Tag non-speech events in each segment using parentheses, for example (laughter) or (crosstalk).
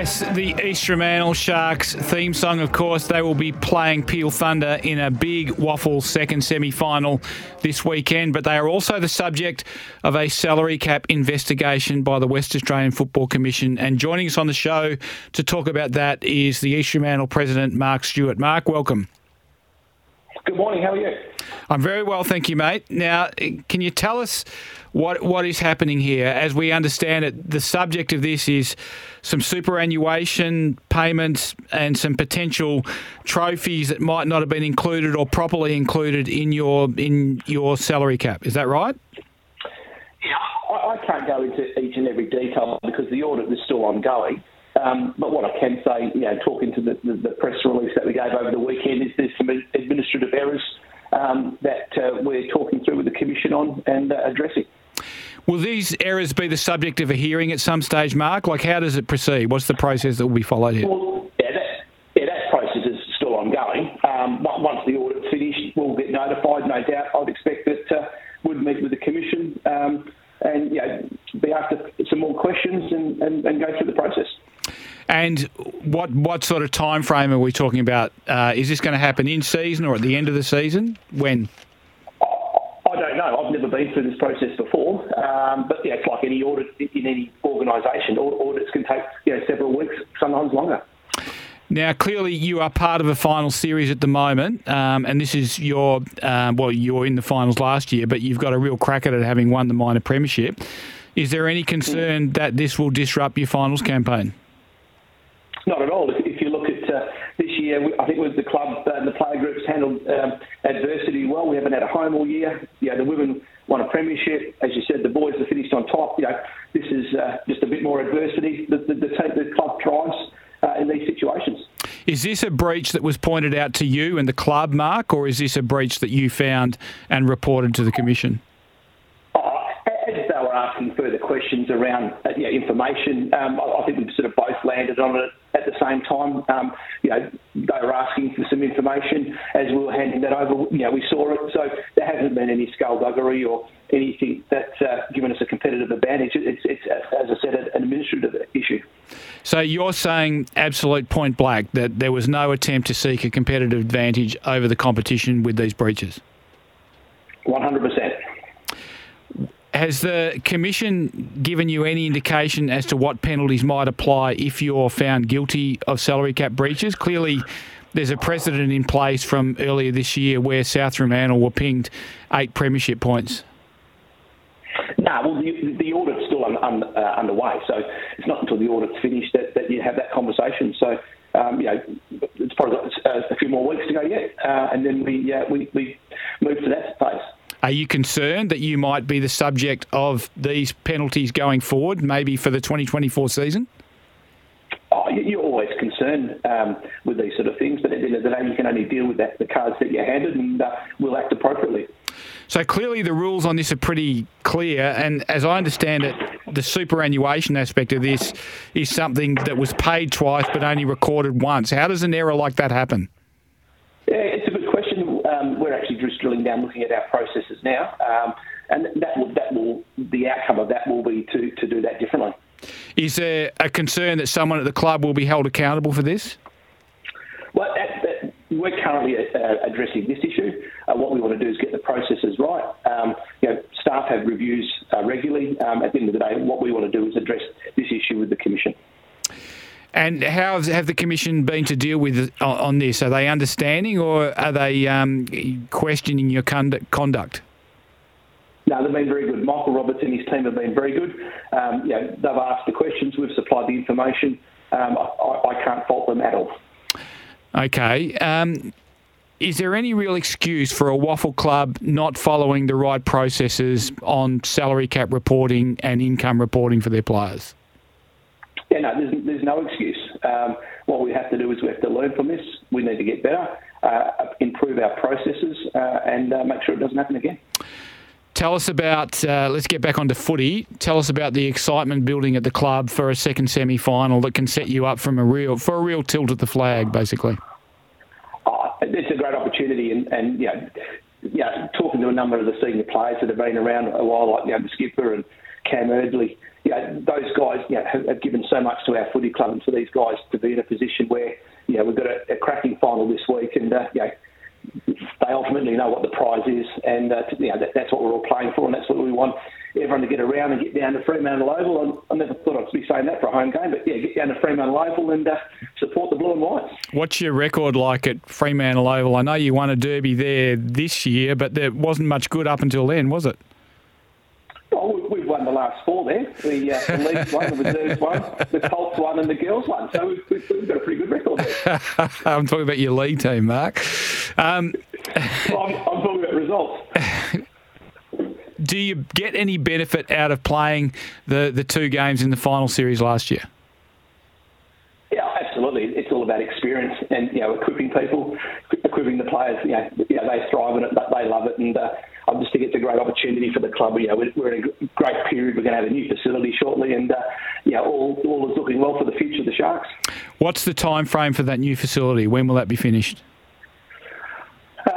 Yes, the Fremantle Sharks theme song, of course, they will be playing Peel Thunder in a big WAFL second semi final this weekend, but they are also the subject of a salary cap investigation by the West Australian Football Commission. And joining us on the show to talk about that is the Fremantle President, Mark Stewart. Mark, welcome. Good morning, how are you? I'm very well, thank you, mate. Now, can you tell us what what is happening here? As we understand it, the subject of this is some superannuation payments and some potential trophies that might not have been included or properly included in your in your salary cap. Is that right? Yeah, I, I can't go into each and every detail because the audit is still ongoing. Um, but what I can say, you know, talking to the, the, the, press release that we gave over the weekend, is there's some administrative errors um, that uh, we're talking through with the Commission on and uh, addressing. Will these errors be the subject of a hearing at some stage, Mark? Like, how does it proceed? What's the process that will be followed here? Well, yeah, that, yeah, that process is still ongoing. Um, once the audit's finished, we'll get notified, no doubt. I'd expect that uh, we'd meet with the Commission um, and you know, be asked some more questions and, and, and, go through the process. And what what sort of time frame are we talking about? Uh, is this going to happen in season or at the end of the season? When? I don't know. I've never been through this process before, um, but yeah, it's like any audit in any organisation. Audits can take you know, several weeks, sometimes longer. Now, clearly, you are part of a final series at the moment, um, and this is your um, well, you were in the finals last year, but you've got a real crack at it, having won the minor premiership. Is there any concern that this will disrupt your finals campaign? Not at all. If, if you look at uh, this year, I think with the club and uh, the player groups handled um, adversity well. We haven't had a home all year. Know, the women won a premiership. As you said, the boys have finished on top. You know, this is uh, just a bit more adversity. The, the, the, the club thrives uh, in these situations. Is this a breach that was pointed out to you and the club, Mark, or is this a breach that you found and reported to the commission? Oh, as they were asking further questions around uh, know, information, um, I, I, think we've sort of both landed on it at the same time. Um, you know, they were asking for some information as we were handing that over. You know, we saw it, so there hasn't been any skullduggery or anything that's uh, given us a competitive advantage. It's, it's, as I said, an administrative issue. So you're saying absolute point blank that there was no attempt to seek a competitive advantage over the competition with these breaches? 100%. Has the Commission given you any indication as to what penalties might apply if you're found guilty of salary cap breaches? Clearly, there's a precedent in place from earlier this year where South Fremantle were pinged eight premiership points. No, well, the, the audit's still un, un, uh, underway, so it's not until the audit's finished that, that you have that conversation. So, um, you know, it's probably got uh, a few more weeks to go yet, uh, and then we, uh, we, we move to that phase. Are you concerned that you might be the subject of these penalties going forward, maybe for the 2024 season? Oh, you're always concerned um, with these sort of things, but at the end of the day, you can only deal with that, the cards that you're handed, and uh, we'll act appropriately. So clearly, the rules on this are pretty clear, and as I understand it, the superannuation aspect of this is something that was paid twice but only recorded once. How does an error like that happen? Yeah, it's a good question. Um, we're actually just drilling down, looking at our processes now, um, and that will, that will the outcome of that will be to, to do that differently. Is there a concern that someone at the club will be held accountable for this? Well, that, that, we're currently uh, addressing this issue. Uh, what we want to do is get the processes right. Um, you know, staff have reviews uh, regularly. Um, at the end of the day, what we want to do is address this issue with the Commission. And how have the Commission been to deal with on this? Are they understanding or are they um, questioning your conduct? No, they've been very good. Michael Roberts and his team have been very good. Um, they've asked the questions, we've supplied the information. Um, I, I, can't fault them at all. Okay. Um, is there any real excuse for a WAFL club not following the right processes on salary cap reporting and income reporting for their players? Yeah, no, there's, there's no excuse. Um, what we have to do is we have to learn from this. We need to get better, uh, improve our processes, uh, and uh, make sure it doesn't happen again. Tell us about, uh, let's get back onto footy. Tell us about the excitement building at the club for a second semi final that can set you up from a real, for a real tilt at the flag, basically. Oh, it's a great opportunity, and, and you know, you know, talking to a number of the senior players that have been around a while, like you know, the skipper and Cam Erdley, you know, those guys you know, have, have, given so much to our footy club and for these guys to be in a position where you know, we've got a, a cracking final this week, and uh, you know, they ultimately know what the prize is, and uh, you know, that, that's what we're all playing for, and that's what we want everyone to get around and get down to Fremantle Oval. I, I never thought I'd be saying that for a home game, but yeah, get down to Fremantle Oval and uh, support the blue and white. What's your record like at Fremantle Oval? I know you won a derby there this year, but there wasn't much good up until then, was it? Well, we've won the last four there. The, uh, the (laughs) Leagues won, the Reserves won, the Colts won, and the Girls won. So we've, we've got a pretty good record there. (laughs) I'm talking about your league team, Mark. Um, well, I'm, I'm talking about results. (laughs) Do you get any benefit out of playing the, the two games in the final series last year? Yeah, absolutely. It's all about experience and you know equipping people, equipping the players. You know, you know they thrive in it, they love it, and uh, I just think it's a great opportunity for the club. You know, we're in a great period. We're going to have a new facility shortly, and uh, you know, all all is looking well for the future of the Sharks. What's the time frame for that new facility? When will that be finished?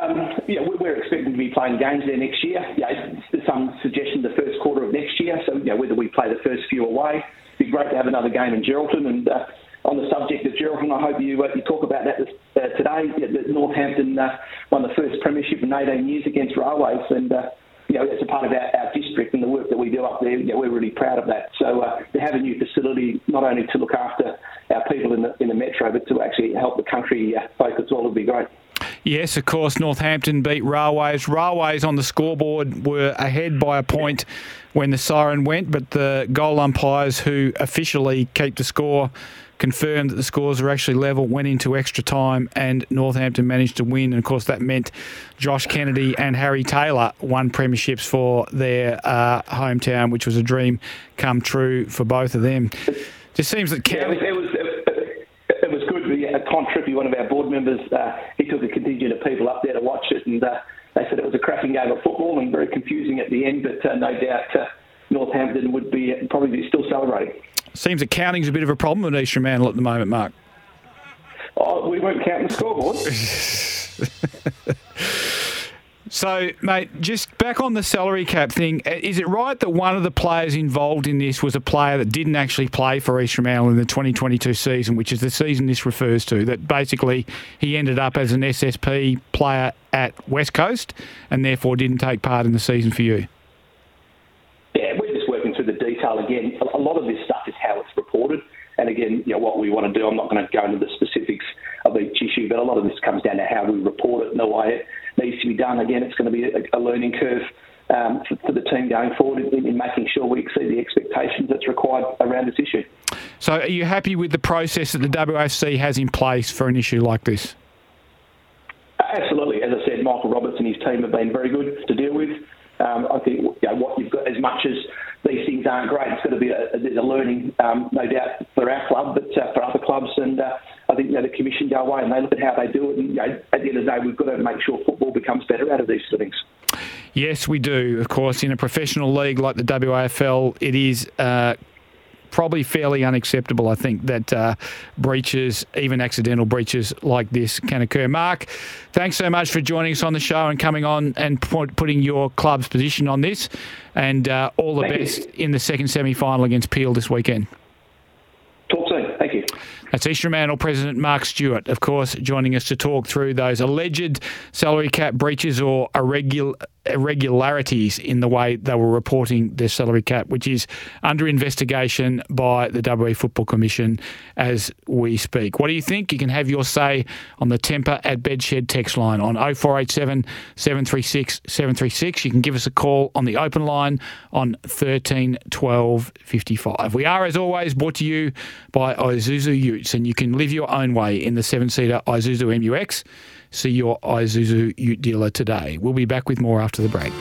Um, yeah, we're expecting to be playing games there next year. Yeah, some suggestion the first quarter of next year. So, you know, whether we play the first few away, it'd be great to have another game in Geraldton and. Uh, on the subject of Geraldton, I hope you uh, you talk about that this, uh, today. Yeah, Northampton uh, won the first premiership in 18 years against Railways, and uh, you know that's a part of our, our district and the work that we do up there. You know, we're really proud of that. So uh, to have a new facility, not only to look after our people in the in the metro, but to actually help the country uh, focus well would be great. Yes, of course, Northampton beat Railways. Railways on the scoreboard were ahead by a point when the siren went, but the goal umpires who officially keep the score confirmed that the scores were actually level, went into extra time, and Northampton managed to win. And of course, that meant Josh Kennedy and Harry Taylor won premierships for their uh, hometown, which was a dream come true for both of them. Just seems that yeah, it was, it was good. Con Trippy, one of our board members, uh, he took a contingent of people up there to watch it, and uh, they said it was a cracking game of football and very confusing at the end, but uh, no doubt uh, Northampton would be probably still celebrating. Seems that counting's a bit of a problem at East Fremantle at the moment, Mark. Oh, we won't count the scoreboard. (laughs) So, mate, just back on the salary cap thing, is it right that one of the players involved in this was a player that didn't actually play for East Fremantle in the 2022 season, which is the season this refers to? That basically he ended up as an SSP player at West Coast and therefore didn't take part in the season for you? Yeah, we're just working through the detail again. A lot of this stuff how it's reported. And again, you know, what we want to do, I'm not going to go into the specifics of each issue, but a lot of this comes down to how we report it and the way it needs to be done. Again, it's going to be a, a learning curve um, for, for, the team going forward in, in, making sure we exceed the expectations that's required around this issue. So, are you happy with the process that the WFC has in place for an issue like this? Absolutely. As I said, Michael Roberts and his team have been very good to deal with. Um, I think you know, what you've got, as much as these things aren't great, it's going to be a, there's a learning, um, no doubt, for our club, but uh, for other clubs. And uh, I think you know, the commission go away and they look at how they do it. And you know, at the end of the day, we've got to make sure football becomes better out of these things. Yes, we do. Of course, in a professional league like the WAFL, it is uh, probably fairly unacceptable, I think, that uh, breaches, even accidental breaches like this, can occur. Mark, thanks so much for joining us on the show and coming on and put, putting your club's position on this. And uh, all the Thank best you. in the second semi final against Peel this weekend. Talk soon. Thank you. That's East Fremantle President Mark Stewart, of course, joining us to talk through those alleged salary cap breaches or irregular irregularities in the way they were reporting their salary cap, which is under investigation by the WA Football Commission as we speak. What do you think? You can have your say on the Tempur at Bedshed text line on 0487 736 736. You can give us a call on the open line on 13 12 55. We are, as always, brought to you by Isuzu And you can live your own way in the seven seater Isuzu MU-X. see your Isuzu Ute dealer today. We'll be back with more after the break.